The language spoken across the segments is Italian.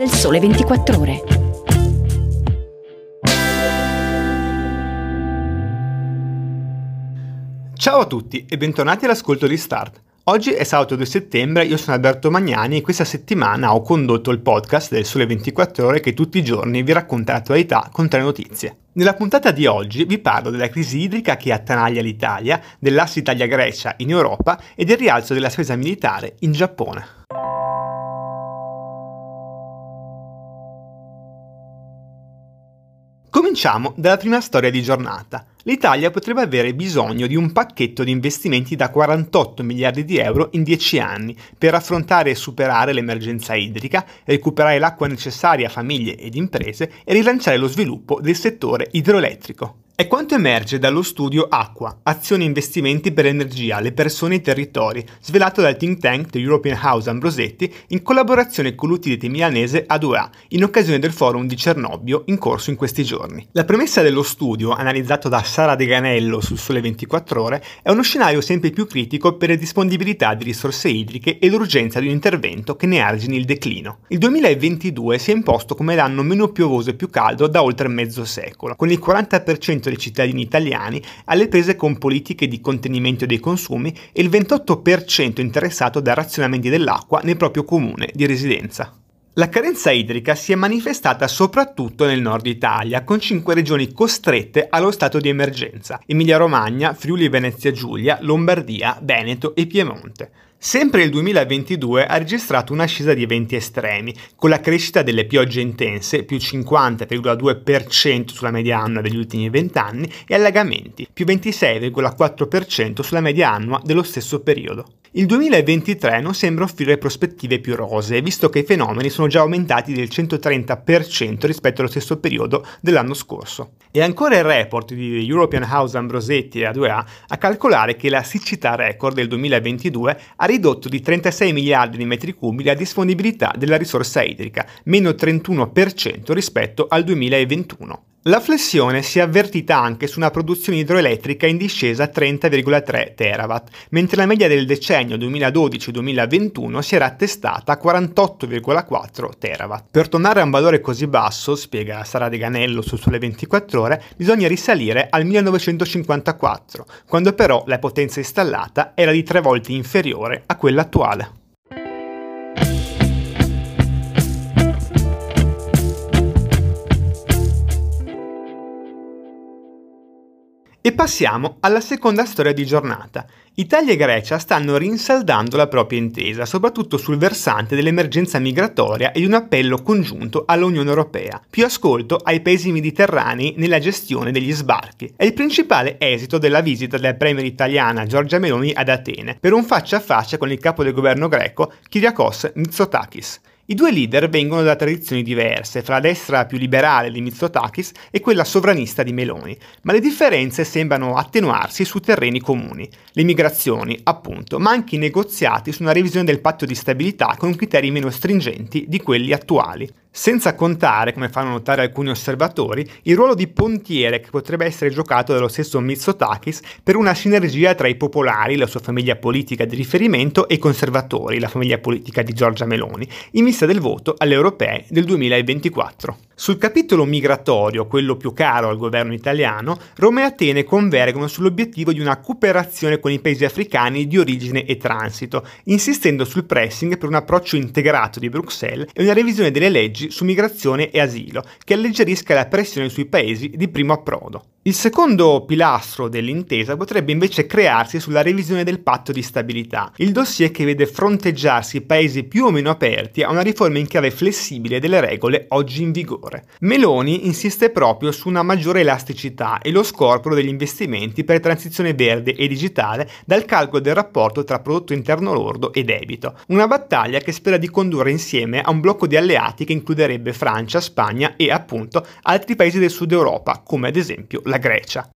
del Sole 24 Ore. Ciao a tutti e bentornati all'ascolto di Start. Oggi è sabato 2 settembre, io sono Alberto Magnani e questa settimana ho condotto il podcast del Sole 24 Ore che tutti i giorni vi racconta l'attualità con tre notizie. Nella puntata di oggi vi parlo della crisi idrica che attanaglia l'Italia, dell'asse Italia-Grecia in Europa e del rialzo della spesa militare in Giappone. Cominciamo dalla prima storia di giornata. L'Italia potrebbe avere bisogno di un pacchetto di investimenti da 48 miliardi di euro in 10 anni per affrontare e superare l'emergenza idrica, recuperare l'acqua necessaria a famiglie ed imprese e rilanciare lo sviluppo del settore idroelettrico. È quanto emerge dallo studio Acqua, azioni e investimenti per l'energia, le persone e i territori, svelato dal think tank The European House Ambrosetti in collaborazione con l'utility milanese A2A, in occasione del forum di Cernobbio in corso in questi giorni. La premessa dello studio, analizzato da Sara De Ganello sul Sole 24 Ore, è uno scenario sempre più critico per le disponibilità di risorse idriche e l'urgenza di un intervento che ne argini il declino. Il 2022 si è imposto come l'anno meno piovoso e più caldo da oltre mezzo secolo, con il 40% dei cittadini italiani alle prese con politiche di contenimento dei consumi e il 28% interessato da razionamenti dell'acqua nel proprio comune di residenza. La carenza idrica si è manifestata soprattutto nel nord Italia, con cinque regioni costrette allo stato di emergenza: Emilia-Romagna, Friuli Venezia Giulia, Lombardia, Veneto e Piemonte. Sempre il 2022 ha registrato un'ascesa di eventi estremi, con la crescita delle piogge intense, più 50,2% sulla media annua degli ultimi 20 anni, e allagamenti, più 26,4% sulla media annua dello stesso periodo. Il 2023 non sembra offrire prospettive più rosee, visto che i fenomeni sono già aumentati del 130% rispetto allo stesso periodo dell'anno scorso. E ancora il report di European House Ambrosetti e A2A a calcolare che la siccità record del 2022 ha ridotto di 36 miliardi di metri cubi la disponibilità della risorsa idrica, meno 31% rispetto al 2021. La flessione si è avvertita anche su una produzione idroelettrica in discesa a 30,3 terawatt, mentre la media del decennio 2012-2021 si era attestata a 48,4 terawatt. Per tornare a un valore così basso, spiega Sara De Ganello su Sole 24 ore, bisogna risalire al 1954, quando però la potenza installata era di tre volte inferiore a quella attuale. E passiamo alla seconda storia di giornata. Italia e Grecia stanno rinsaldando la propria intesa, soprattutto sul versante dell'emergenza migratoria e di un appello congiunto all'Unione Europea. Più ascolto ai paesi mediterranei nella gestione degli sbarchi. È il principale esito della visita della premier italiana Giorgia Meloni ad Atene, per un faccia a faccia con il capo del governo greco Kyriakos Mitsotakis. I due leader vengono da tradizioni diverse, fra la destra più liberale di Mitsotakis e quella sovranista di Meloni, ma le differenze sembrano attenuarsi su terreni comuni. Le migrazioni, appunto, ma anche i negoziati su una revisione del patto di stabilità con criteri meno stringenti di quelli attuali. Senza contare, come fanno notare alcuni osservatori, il ruolo di pontiere che potrebbe essere giocato dallo stesso Mitsotakis per una sinergia tra i popolari, la sua famiglia politica di riferimento, e i conservatori, la famiglia politica di Giorgia Meloni, in vista del voto alle europee del 2024. Sul capitolo migratorio, quello più caro al governo italiano, Roma e Atene convergono sull'obiettivo di una cooperazione con i paesi africani di origine e transito, insistendo sul pressing per un approccio integrato di Bruxelles e una revisione delle leggi leggi su migrazione e asilo, che alleggerisca la pressione sui paesi di primo approdo. Il secondo pilastro dell'intesa potrebbe invece crearsi sulla revisione del patto di stabilità, il dossier che vede fronteggiarsi i paesi più o meno aperti a una riforma in chiave flessibile delle regole oggi in vigore. Meloni insiste proprio su una maggiore elasticità e lo scorporo degli investimenti per transizione verde e digitale dal calcolo del rapporto tra prodotto interno lordo e debito, una battaglia che spera di condurre insieme a un blocco di alleati che includerebbe Francia, Spagna e appunto altri paesi del sud Europa, come ad esempio la Grecia.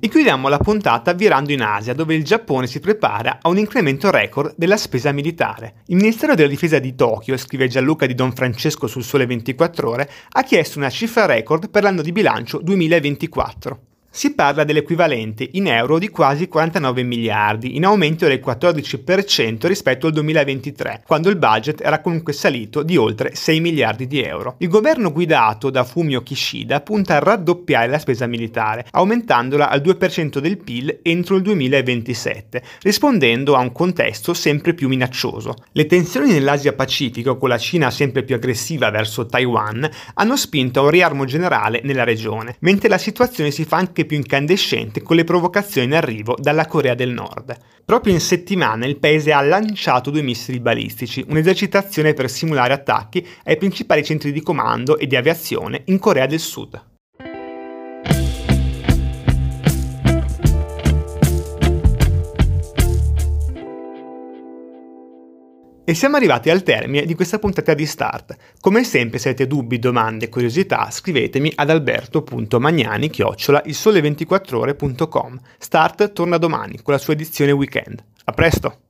E chiudiamo la puntata virando in Asia, dove il Giappone si prepara a un incremento record della spesa militare. Il Ministero della Difesa di Tokyo, scrive Gianluca di Don Francesco sul Sole 24 Ore, ha chiesto una cifra record per l'anno di bilancio 2024 si parla dell'equivalente in euro di quasi 49 miliardi, in aumento del 14% rispetto al 2023, quando il budget era comunque salito di oltre 6 miliardi di euro. Il governo guidato da Fumio Kishida punta a raddoppiare la spesa militare, aumentandola al 2% del PIL entro il 2027, rispondendo a un contesto sempre più minaccioso. Le tensioni nell'Asia Pacifico, con la Cina sempre più aggressiva verso Taiwan, hanno spinto a un riarmo generale nella regione, mentre la situazione si fa anche anche più incandescente con le provocazioni in arrivo dalla Corea del Nord. Proprio in settimana il paese ha lanciato due missili balistici, un'esercitazione per simulare attacchi ai principali centri di comando e di aviazione in Corea del Sud. E siamo arrivati al termine di questa puntata di Start. Come sempre, se avete dubbi, domande curiosità, scrivetemi ad alberto.magnani chiocciola il sole24ore.com. Start torna domani con la sua edizione weekend. A presto!